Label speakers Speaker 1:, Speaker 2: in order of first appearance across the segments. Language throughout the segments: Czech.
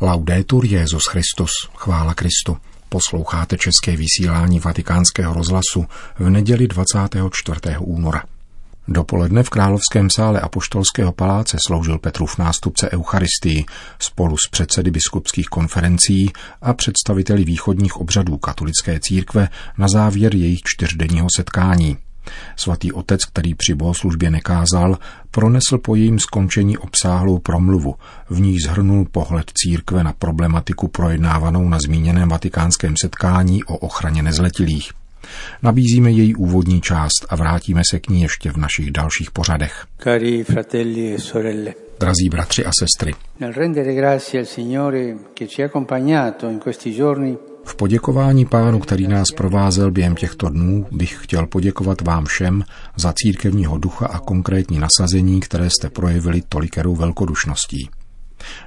Speaker 1: Laudetur Jezus Christus, chvála Kristu. Posloucháte české vysílání vatikánského rozhlasu v neděli 24. února. Dopoledne v Královském sále Apoštolského paláce sloužil Petrův nástupce Eucharistii spolu s předsedy biskupských konferencí a představiteli východních obřadů katolické církve na závěr jejich čtyřdenního setkání – Svatý otec, který při bohoslužbě nekázal, pronesl po jejím skončení obsáhlou promluvu, v ní zhrnul pohled církve na problematiku projednávanou na zmíněném vatikánském setkání o ochraně nezletilých. Nabízíme její úvodní část a vrátíme se k ní ještě v našich dalších pořadech.
Speaker 2: Cari fratelli e sorelle.
Speaker 1: Drazí bratři a sestry.
Speaker 2: Nel rendere grazie al Signore che ci ha accompagnato in questi giorni
Speaker 1: v poděkování pánu, který nás provázel během těchto dnů, bych chtěl poděkovat vám všem za církevního ducha a konkrétní nasazení, které jste projevili tolikerou velkodušností.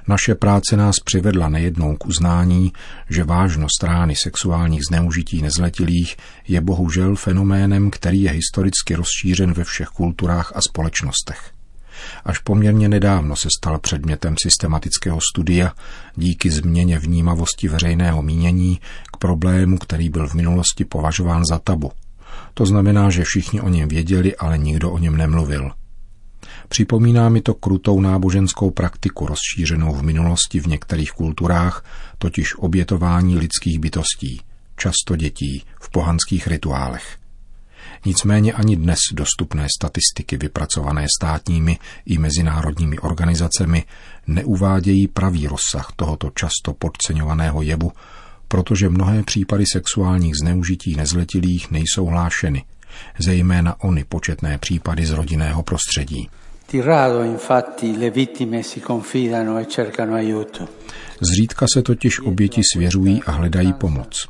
Speaker 1: Naše práce nás přivedla nejednou k uznání, že vážnost rány sexuálních zneužití nezletilých je bohužel fenoménem, který je historicky rozšířen ve všech kulturách a společnostech. Až poměrně nedávno se stal předmětem systematického studia díky změně vnímavosti veřejného mínění k problému, který byl v minulosti považován za tabu. To znamená, že všichni o něm věděli, ale nikdo o něm nemluvil. Připomíná mi to krutou náboženskou praktiku rozšířenou v minulosti v některých kulturách, totiž obětování lidských bytostí, často dětí, v pohanských rituálech. Nicméně ani dnes dostupné statistiky vypracované státními i mezinárodními organizacemi neuvádějí pravý rozsah tohoto často podceňovaného jevu, protože mnohé případy sexuálních zneužití nezletilých nejsou hlášeny, zejména ony početné případy z rodinného prostředí. Zřídka se totiž oběti svěřují a hledají pomoc.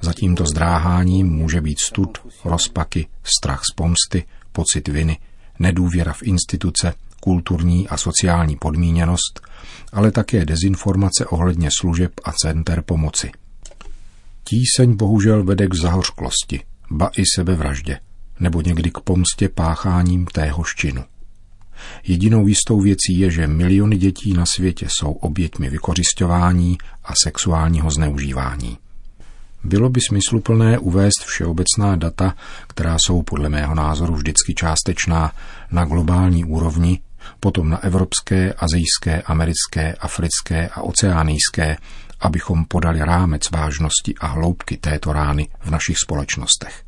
Speaker 1: Za tímto zdráháním může být stud, rozpaky, strach z pomsty, pocit viny, nedůvěra v instituce, kulturní a sociální podmíněnost, ale také dezinformace ohledně služeb a center pomoci. Tíseň bohužel vede k zahořklosti, ba i sebevraždě, nebo někdy k pomstě pácháním téhož činu. Jedinou jistou věcí je, že miliony dětí na světě jsou oběťmi vykořišťování a sexuálního zneužívání. Bylo by smysluplné uvést všeobecná data, která jsou podle mého názoru vždycky částečná na globální úrovni, potom na evropské, azijské, americké, africké a oceánijské, abychom podali rámec vážnosti a hloubky této rány v našich společnostech.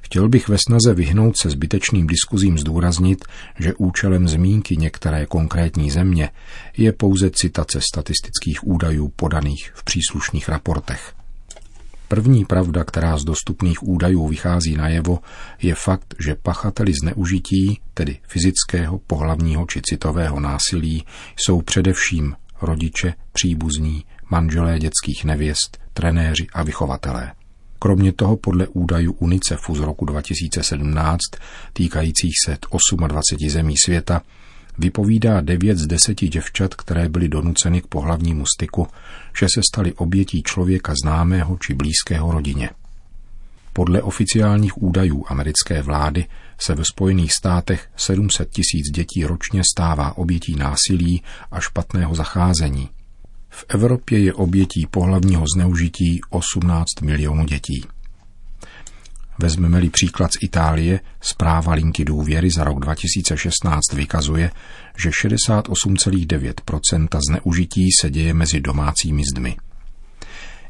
Speaker 1: Chtěl bych ve snaze vyhnout se zbytečným diskuzím zdůraznit, že účelem zmínky některé konkrétní země je pouze citace statistických údajů podaných v příslušných raportech. První pravda, která z dostupných údajů vychází najevo, je fakt, že pachateli zneužití, tedy fyzického, pohlavního či citového násilí, jsou především rodiče, příbuzní, manželé dětských nevěst, trenéři a vychovatelé. Kromě toho podle údajů UNICEFu z roku 2017 týkajících se 28 zemí světa vypovídá 9 z 10 děvčat, které byly donuceny k pohlavnímu styku, že se stali obětí člověka známého či blízkého rodině. Podle oficiálních údajů americké vlády se ve Spojených státech 700 tisíc dětí ročně stává obětí násilí a špatného zacházení. V Evropě je obětí pohlavního zneužití 18 milionů dětí. Vezmeme-li příklad z Itálie, zpráva linky důvěry za rok 2016 vykazuje, že 68,9% zneužití se děje mezi domácími zdmi.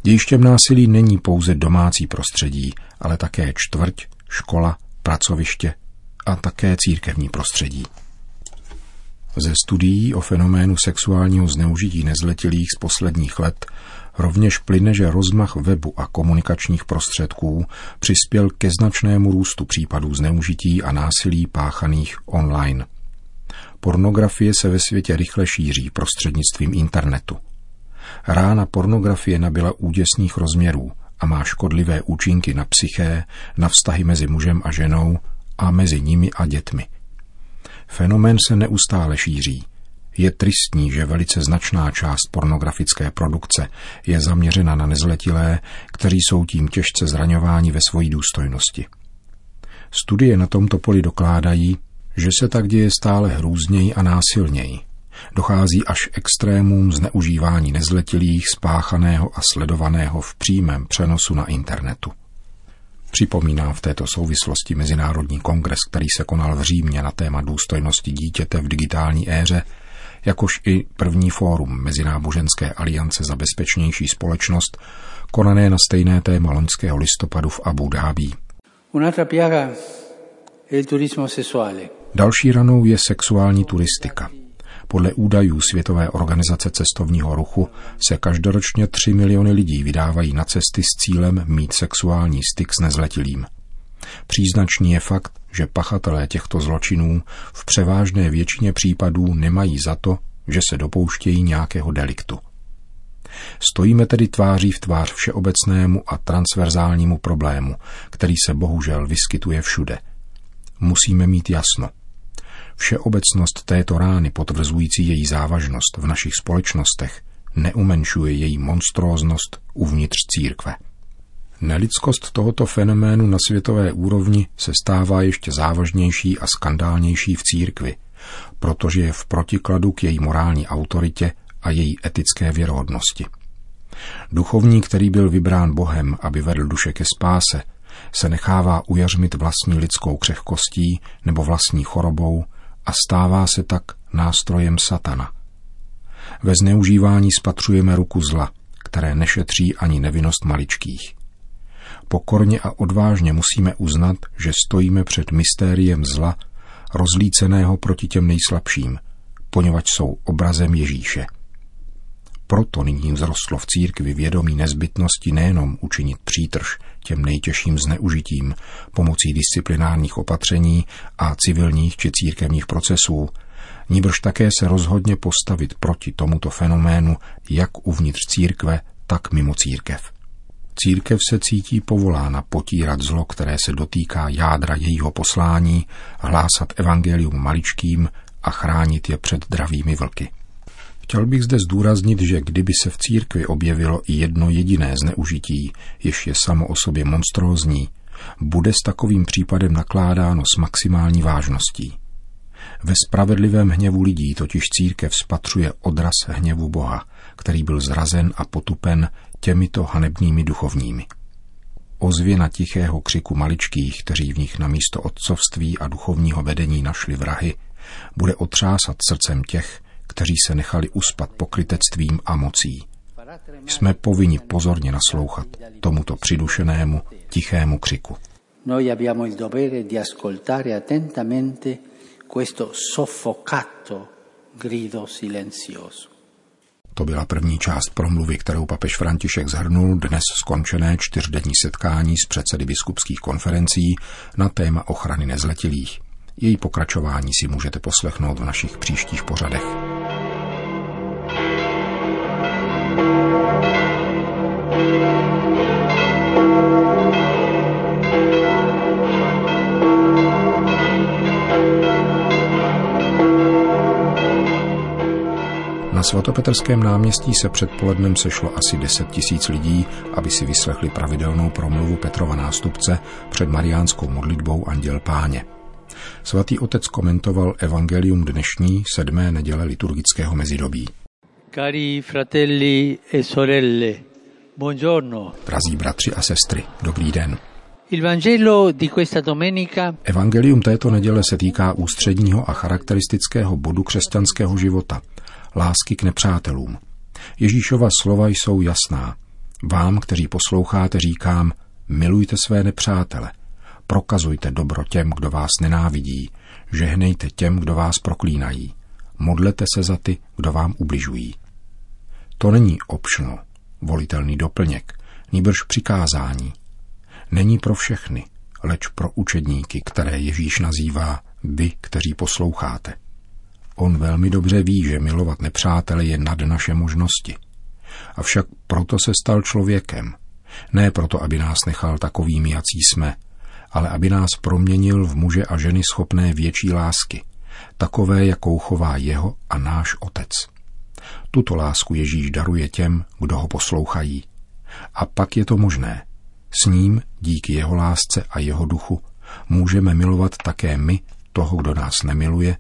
Speaker 1: Dějištěm násilí není pouze domácí prostředí, ale také čtvrť, škola, pracoviště a také církevní prostředí. Ze studií o fenoménu sexuálního zneužití nezletilých z posledních let rovněž plyne, že rozmach webu a komunikačních prostředků přispěl ke značnému růstu případů zneužití a násilí páchaných online. Pornografie se ve světě rychle šíří prostřednictvím internetu. Rána pornografie nabyla úděsných rozměrů a má škodlivé účinky na psyché, na vztahy mezi mužem a ženou a mezi nimi a dětmi. Fenomén se neustále šíří. Je tristní, že velice značná část pornografické produkce je zaměřena na nezletilé, kteří jsou tím těžce zraňováni ve své důstojnosti. Studie na tomto poli dokládají, že se tak děje stále hrůzněji a násilněji. Dochází až extrémům zneužívání nezletilých, spáchaného a sledovaného v přímém přenosu na internetu. Připomínám v této souvislosti Mezinárodní kongres, který se konal v Římě na téma důstojnosti dítěte v digitální éře, jakož i první fórum Mezináboženské aliance za bezpečnější společnost, konané na stejné téma loňského listopadu v Abu Dhabi. Další ranou je sexuální turistika. Podle údajů Světové organizace cestovního ruchu se každoročně 3 miliony lidí vydávají na cesty s cílem mít sexuální styk s nezletilým. Příznačný je fakt, že pachatelé těchto zločinů v převážné většině případů nemají za to, že se dopouštějí nějakého deliktu. Stojíme tedy tváří v tvář všeobecnému a transverzálnímu problému, který se bohužel vyskytuje všude. Musíme mít jasno. Všeobecnost této rány potvrzující její závažnost v našich společnostech neumenšuje její monstróznost uvnitř církve. Nelidskost tohoto fenoménu na světové úrovni se stává ještě závažnější a skandálnější v církvi, protože je v protikladu k její morální autoritě a její etické věrohodnosti. Duchovní, který byl vybrán Bohem, aby vedl duše ke spáse, se nechává ujařmit vlastní lidskou křehkostí nebo vlastní chorobou a stává se tak nástrojem satana. Ve zneužívání spatřujeme ruku zla, které nešetří ani nevinnost maličkých. Pokorně a odvážně musíme uznat, že stojíme před mystériem zla, rozlíceného proti těm nejslabším, poněvadž jsou obrazem Ježíše. Proto nyní vzrostlo v církvi vědomí nezbytnosti nejenom učinit přítrž těm nejtěžším zneužitím pomocí disciplinárních opatření a civilních či církevních procesů, níbrž také se rozhodně postavit proti tomuto fenoménu jak uvnitř církve, tak mimo církev. Církev se cítí povolána potírat zlo, které se dotýká jádra jejího poslání, hlásat evangelium maličkým a chránit je před dravými vlky. Chtěl bych zde zdůraznit, že kdyby se v církvi objevilo i jedno jediné zneužití, jež je samo o sobě monstrózní, bude s takovým případem nakládáno s maximální vážností. Ve spravedlivém hněvu lidí totiž církev spatřuje odraz hněvu Boha, který byl zrazen a potupen těmito hanebnými duchovními. Ozvěna tichého křiku maličkých, kteří v nich na místo otcovství a duchovního vedení našli vrahy, bude otřásat srdcem těch, kteří se nechali uspat pokrytectvím a mocí. Jsme povinni pozorně naslouchat tomuto přidušenému, tichému křiku. Noi abbiamo il dovere di ascoltare attentamente questo soffocato grido silenzioso. To byla první část promluvy, kterou papež František zhrnul dnes skončené čtyřdenní setkání s předsedy biskupských konferencí na téma ochrany nezletilých. Její pokračování si můžete poslechnout v našich příštích pořadech. Svatopetrském náměstí se předpolednem sešlo asi 10 tisíc lidí, aby si vyslechli pravidelnou promluvu Petrova nástupce před mariánskou modlitbou Anděl Páně. Svatý otec komentoval evangelium dnešní sedmé neděle liturgického mezidobí.
Speaker 2: Cari fratelli e sorelle, buongiorno.
Speaker 1: Drazí bratři a sestry, dobrý den.
Speaker 2: Il Vangelo di questa domenica
Speaker 1: Evangelium této neděle se týká ústředního a charakteristického bodu křesťanského života – lásky k nepřátelům. Ježíšova slova jsou jasná. Vám, kteří posloucháte, říkám, milujte své nepřátele, prokazujte dobro těm, kdo vás nenávidí, žehnejte těm, kdo vás proklínají, modlete se za ty, kdo vám ubližují. To není optional, volitelný doplněk, nýbrž přikázání. Není pro všechny, leč pro učedníky, které Ježíš nazývá vy, kteří posloucháte. On velmi dobře ví, že milovat nepřátele je nad naše možnosti. Avšak proto se stal člověkem. Ne proto, aby nás nechal takovými, jací jsme, ale aby nás proměnil v muže a ženy schopné větší lásky, takové, jakou chová jeho a náš otec. Tuto lásku Ježíš daruje těm, kdo ho poslouchají. A pak je to možné. S ním, díky jeho lásce a jeho duchu, můžeme milovat také my toho, kdo nás nemiluje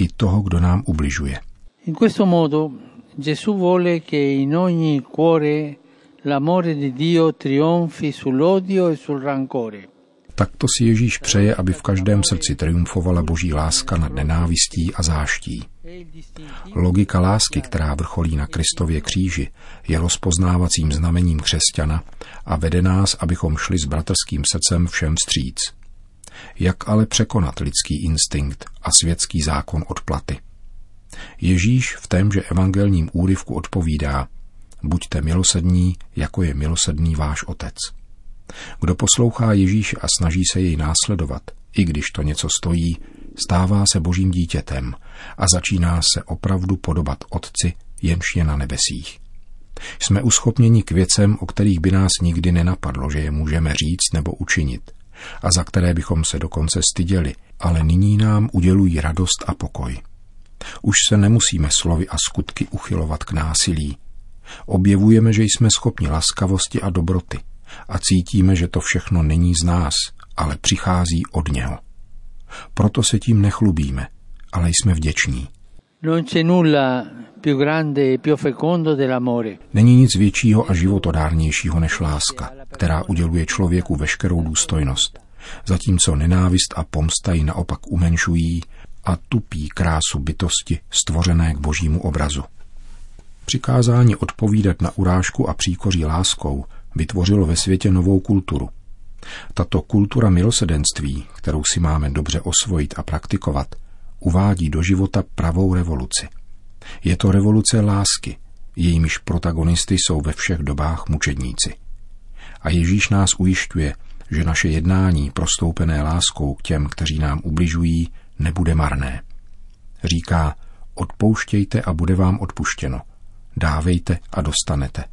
Speaker 1: i toho, kdo nám ubližuje.
Speaker 2: In questo modo Gesù vuole che in ogni cuore l'amore di Dio trionfi sull'odio e sul rancore.
Speaker 1: Takto si Ježíš přeje, aby v každém srdci triumfovala boží láska nad nenávistí a záští. Logika lásky, která vrcholí na Kristově kříži, je rozpoznávacím znamením křesťana a vede nás, abychom šli s bratrským srdcem všem stříc. Jak ale překonat lidský instinkt a světský zákon odplaty? Ježíš v témže evangelním úryvku odpovídá, buďte milosední, jako je milosedný váš otec. Kdo poslouchá Ježíše a snaží se jej následovat, i když to něco stojí, stává se božím dítětem a začíná se opravdu podobat Otci, jenž je na nebesích. Jsme uschopněni k věcem, o kterých by nás nikdy nenapadlo, že je můžeme říct nebo učinit, a za které bychom se dokonce styděli, ale nyní nám udělují radost a pokoj. Už se nemusíme slovy a skutky uchylovat k násilí. Objevujeme, že jsme schopni laskavosti a dobroty a cítíme, že to všechno není z nás, ale přichází od něho. Proto se tím nechlubíme, ale jsme vděční.
Speaker 2: E
Speaker 1: není nic většího a životodárnějšího než láska, která uděluje člověku veškerou důstojnost, zatímco nenávist a pomsta ji naopak umenšují a tupí krásu bytosti stvořené k božímu obrazu. Přikázání odpovídat na urážku a příkoří láskou vytvořilo ve světě novou kulturu. Tato kultura milosedenství, kterou si máme dobře osvojit a praktikovat, uvádí do života pravou revoluci. Je to revoluce lásky, jejímiž protagonisty jsou ve všech dobách mučedníci. A Ježíš nás ujišťuje, že naše jednání prostoupené láskou k těm, kteří nám ubližují, nebude marné. Říká, odpouštějte a bude vám odpuštěno. Dávejte a dostanete.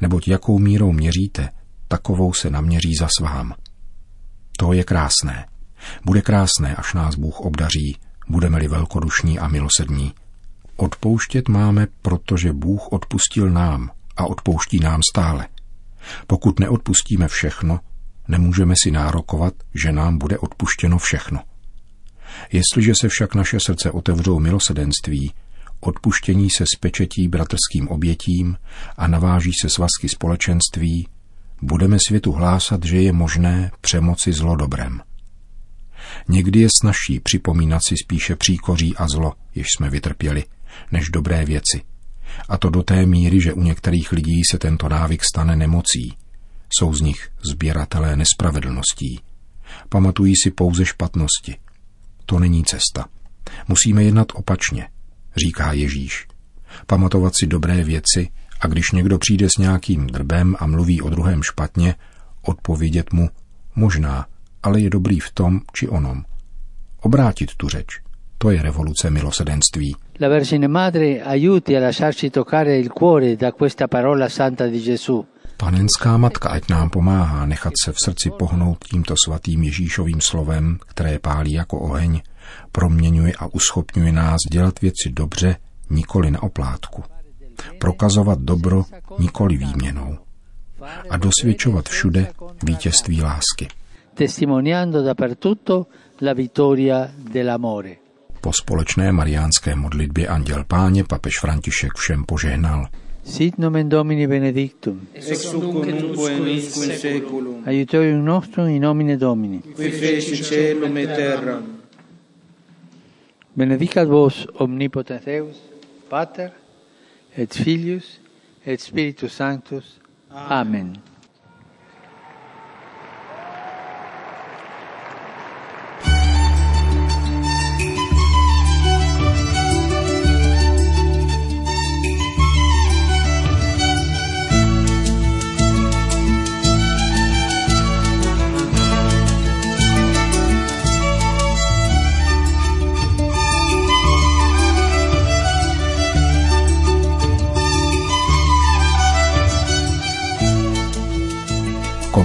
Speaker 1: Neboť jakou mírou měříte, takovou se naměří za svám. To je krásné. Bude krásné, až nás Bůh obdaří, budeme-li velkodušní a milosední. Odpouštět máme, protože Bůh odpustil nám a odpouští nám stále. Pokud neodpustíme všechno, nemůžeme si nárokovat, že nám bude odpuštěno všechno. Jestliže se však naše srdce otevřou milosedenství, odpuštění se spečetí bratrským obětím a naváží se svazky společenství, budeme světu hlásat, že je možné přemoci zlo dobrem. Někdy je snažší připomínat si spíše příkoří a zlo, jež jsme vytrpěli, než dobré věci. A to do té míry, že u některých lidí se tento návyk stane nemocí. Jsou z nich sběratelé nespravedlností. Pamatují si pouze špatnosti. To není cesta. Musíme jednat opačně, říká Ježíš. Pamatovat si dobré věci a když někdo přijde s nějakým drbem a mluví o druhém špatně, odpovědět mu možná, ale je dobrý v tom či onom. Obrátit tu řeč. To je revoluce milosedenství.
Speaker 2: La Vergine Madre aiuti a lasciarci toccare il cuore da questa parola santa di Gesù.
Speaker 1: Panenská matka ať nám pomáhá nechat se v srdci pohnout tímto svatým Ježíšovým slovem, které pálí jako oheň, proměňuje a uschopňuje nás dělat věci dobře, nikoli na oplátku. Prokazovat dobro nikoli výměnou. A dosvědčovat všude vítězství lásky.
Speaker 2: Testimoniando dappertutto la vittoria dell'amore.
Speaker 1: Po společné mariánské modlitbě Anděl Páně papež František všem požehnal.
Speaker 2: Sit nomen Domini benedictum.
Speaker 3: Ex hoc nunc in seculum.
Speaker 2: Aiutorium nostrum in nomine Domini.
Speaker 3: Qui feci celum et terra.
Speaker 2: Benedicat vos omnipotens Deus, Pater, et Filius, et Spiritus Sanctus. Amen.